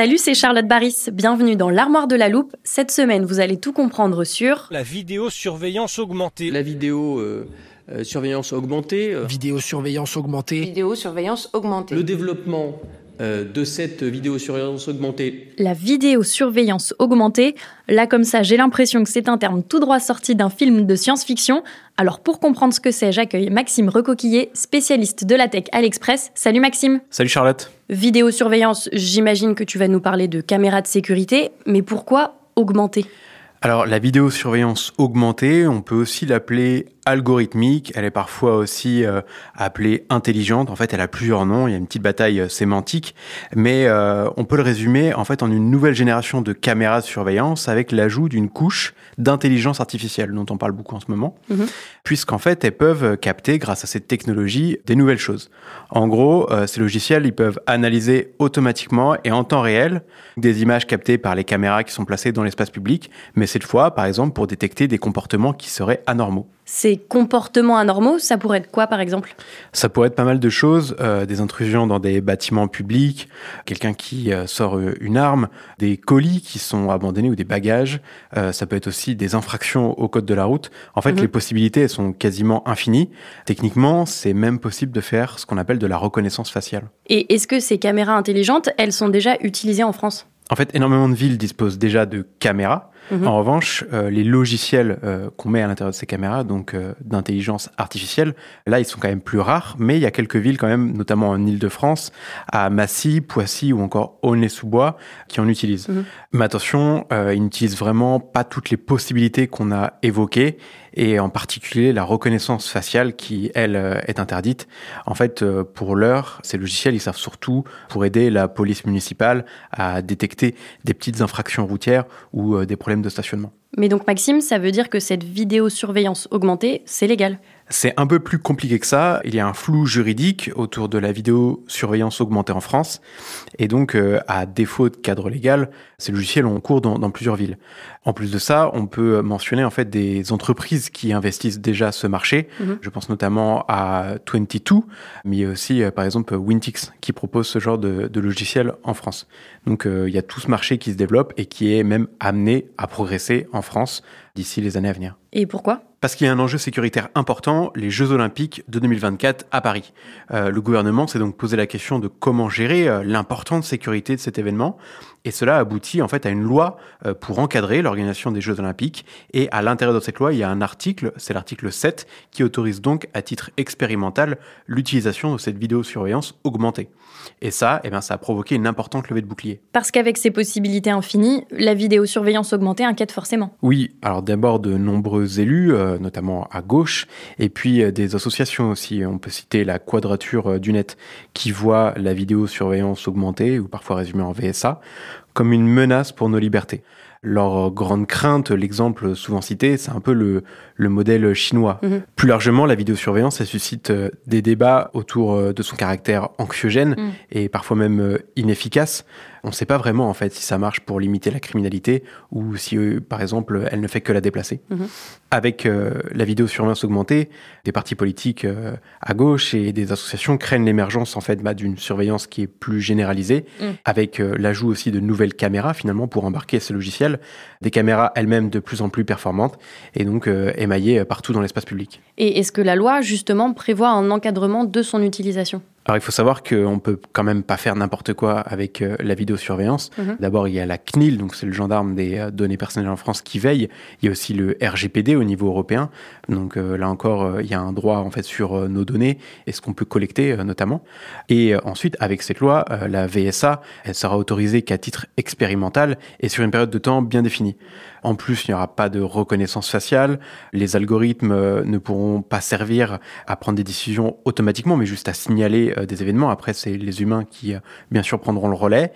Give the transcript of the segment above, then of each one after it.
Salut, c'est Charlotte Baris. Bienvenue dans l'armoire de la loupe. Cette semaine, vous allez tout comprendre sur La vidéosurveillance augmentée. La vidéo euh, euh, surveillance augmentée. euh, Vidéosurveillance augmentée. Vidéosurveillance augmentée. le développement de cette vidéosurveillance augmentée. la vidéosurveillance augmentée. Là, comme ça, j'ai l'impression que c'est un terme tout droit sorti d'un film de science-fiction. Alors, pour comprendre ce que c'est, j'accueille Maxime Recoquillé, spécialiste de la tech à l'Express. Salut Maxime. Salut Charlotte. Vidéosurveillance, j'imagine que tu vas nous parler de caméras de sécurité, mais pourquoi augmenter Alors la vidéosurveillance augmentée, on peut aussi l'appeler algorithmique, elle est parfois aussi euh, appelée intelligente, en fait elle a plusieurs noms, il y a une petite bataille euh, sémantique, mais euh, on peut le résumer en fait en une nouvelle génération de caméras de surveillance avec l'ajout d'une couche d'intelligence artificielle dont on parle beaucoup en ce moment, Mhm. puisqu'en fait elles peuvent capter grâce à cette technologie des nouvelles choses. En gros, ces logiciels, ils peuvent analyser automatiquement et en temps réel des images captées par les caméras qui sont placées dans l'espace public, mais cette fois, par exemple, pour détecter des comportements qui seraient anormaux. Ces comportements anormaux, ça pourrait être quoi par exemple? Ça pourrait être pas mal de choses, euh, des intrusions dans des bâtiments publics, quelqu'un qui euh, sort euh, une arme, des colis qui sont abandonnés ou des bagages, Euh, ça peut être aussi des infractions au code de la route. En fait, Mhm. les possibilités elles sont quasiment infinies. Techniquement, c'est même possible de faire ce qu'on appelle de la reconnaissance faciale. Et est-ce que ces caméras intelligentes, elles sont déjà utilisées en France? En fait, énormément de villes disposent déjà de caméras. Mhm. En revanche, euh, les logiciels euh, qu'on met à l'intérieur de ces caméras, donc euh, d'intelligence artificielle, là, ils sont quand même plus rares. Mais il y a quelques villes quand même, notamment en Île-de-France, à Massy, Poissy ou encore Aulnay-sous-Bois, qui en utilisent. Mhm. Mais attention, ils n'utilisent vraiment pas toutes les possibilités qu'on a évoquées, et en particulier la reconnaissance faciale qui, elle, est interdite. En fait, pour l'heure, ces logiciels, ils servent surtout pour aider la police municipale à détecter des petites infractions routières ou des problèmes de stationnement. Mais donc Maxime, ça veut dire que cette vidéosurveillance augmentée, c'est légal C'est un peu plus compliqué que ça. Il y a un flou juridique autour de la vidéosurveillance augmentée en France. Et donc, euh, à défaut de cadre légal, ces logiciels ont cours dans, dans plusieurs villes. En plus de ça, on peut mentionner en fait des entreprises qui investissent déjà ce marché. Mhm. Je pense notamment à 22, mais aussi euh, par exemple Wintix qui propose ce genre de, de logiciel en France. Donc euh, il y a tout ce marché qui se développe et qui est même amené à progresser en France d'ici les années à venir. Et pourquoi? Parce qu'il y a un enjeu sécuritaire important, les Jeux Olympiques de 2024 à Paris. Euh, le gouvernement s'est donc posé la question de comment gérer euh, l'importante sécurité de cet événement. Et cela aboutit en fait à une loi euh, pour encadrer l'organisation des Jeux Olympiques. Et à l'intérieur de cette loi, il y a un article, c'est l'article 7, qui autorise donc à titre expérimental l'utilisation de cette vidéosurveillance augmentée. Et ça, eh ben, ça a provoqué une importante levée de bouclier. Parce qu'avec ces possibilités infinies, la vidéosurveillance augmentée inquiète forcément. Oui, alors d'abord de nombreux élus, euh, notamment à gauche, et puis euh, des associations aussi. On peut citer la Quadrature euh, du Net, qui voit la vidéosurveillance augmentée, ou parfois résumée en VSA, comme une menace pour nos libertés. Leur grande crainte, l'exemple souvent cité, c'est un peu le, le modèle chinois. Mhm. Plus largement, la vidéosurveillance, elle suscite euh, des débats autour euh, de son caractère anxiogène Mhm. et parfois même euh, inefficace. on ne sait pas vraiment en fait si ça marche pour limiter la criminalité ou si, euh, par exemple, elle ne fait que la déplacer. Mhm. Avec euh, la vidéosurveillance augmentée, des partis politiques euh, à gauche et des associations craignent l'émergence en fait bah, d'une surveillance qui est plus généralisée, avec l'ajout aussi de nouvelles caméras finalement pour embarquer ces des caméras elles-mêmes de plus en plus performantes et donc émaillées partout dans l'espace public. Et est-ce que la loi justement prévoit un encadrement de son utilisation? Alors il faut savoir qu'on peut quand même pas faire n'importe quoi avec euh, la vidéosurveillance. Mhm. D'abord il y a la CNIL, donc c'est le gendarme des euh, données personnelles en France qui veille. Il y a aussi le RGPD au niveau européen. Donc euh, là encore il y a un droit en fait sur nos données et ce qu'on peut collecter notamment. Et ensuite avec cette loi, la VSA, elle sera autorisée qu'à titre expérimental et sur une période de temps bien définie. En plus, il n'y aura pas de reconnaissance faciale. Les algorithmes ne pourront pas servir à prendre des décisions automatiquement, mais juste à signaler euh, des événements. Après, c'est les humains qui, euh, bien sûr, prendront le relais.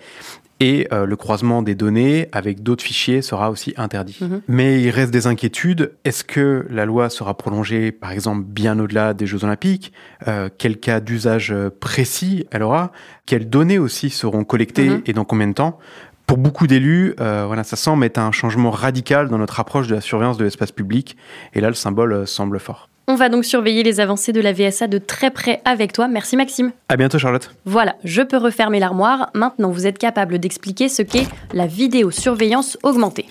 Et euh, le croisement des données avec d'autres fichiers sera aussi interdit. Mhm. Mais il reste des inquiétudes. Est-ce que la loi sera prolongée, par exemple, bien au-delà des Jeux Olympiques? Quel cas d'usage précis elle aura? Quelles données aussi seront collectées mhm. et dans combien de temps? Pour beaucoup d'élus, voilà, ça semble être un changement radical dans notre approche de la surveillance de l'espace public. Et là, le symbole semble fort. On va donc surveiller les avancées de la VSA de très près avec toi. Merci Maxime. À bientôt Charlotte. Voilà, je peux refermer l'armoire. Maintenant, vous êtes capable d'expliquer ce qu'est la vidéosurveillance augmentée.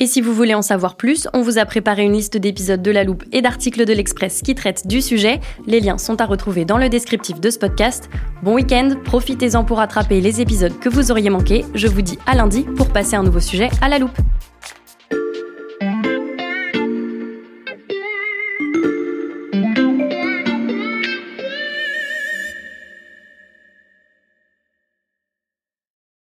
Et si vous voulez en savoir plus, on vous a préparé une liste d'épisodes de La Loupe et d'articles de l'Express qui traitent du sujet. Les liens sont à retrouver dans le descriptif de ce podcast. Bon week-end, profitez-en pour rattraper les épisodes que vous auriez manqués. Je vous dis à lundi pour passer un nouveau sujet à La Loupe.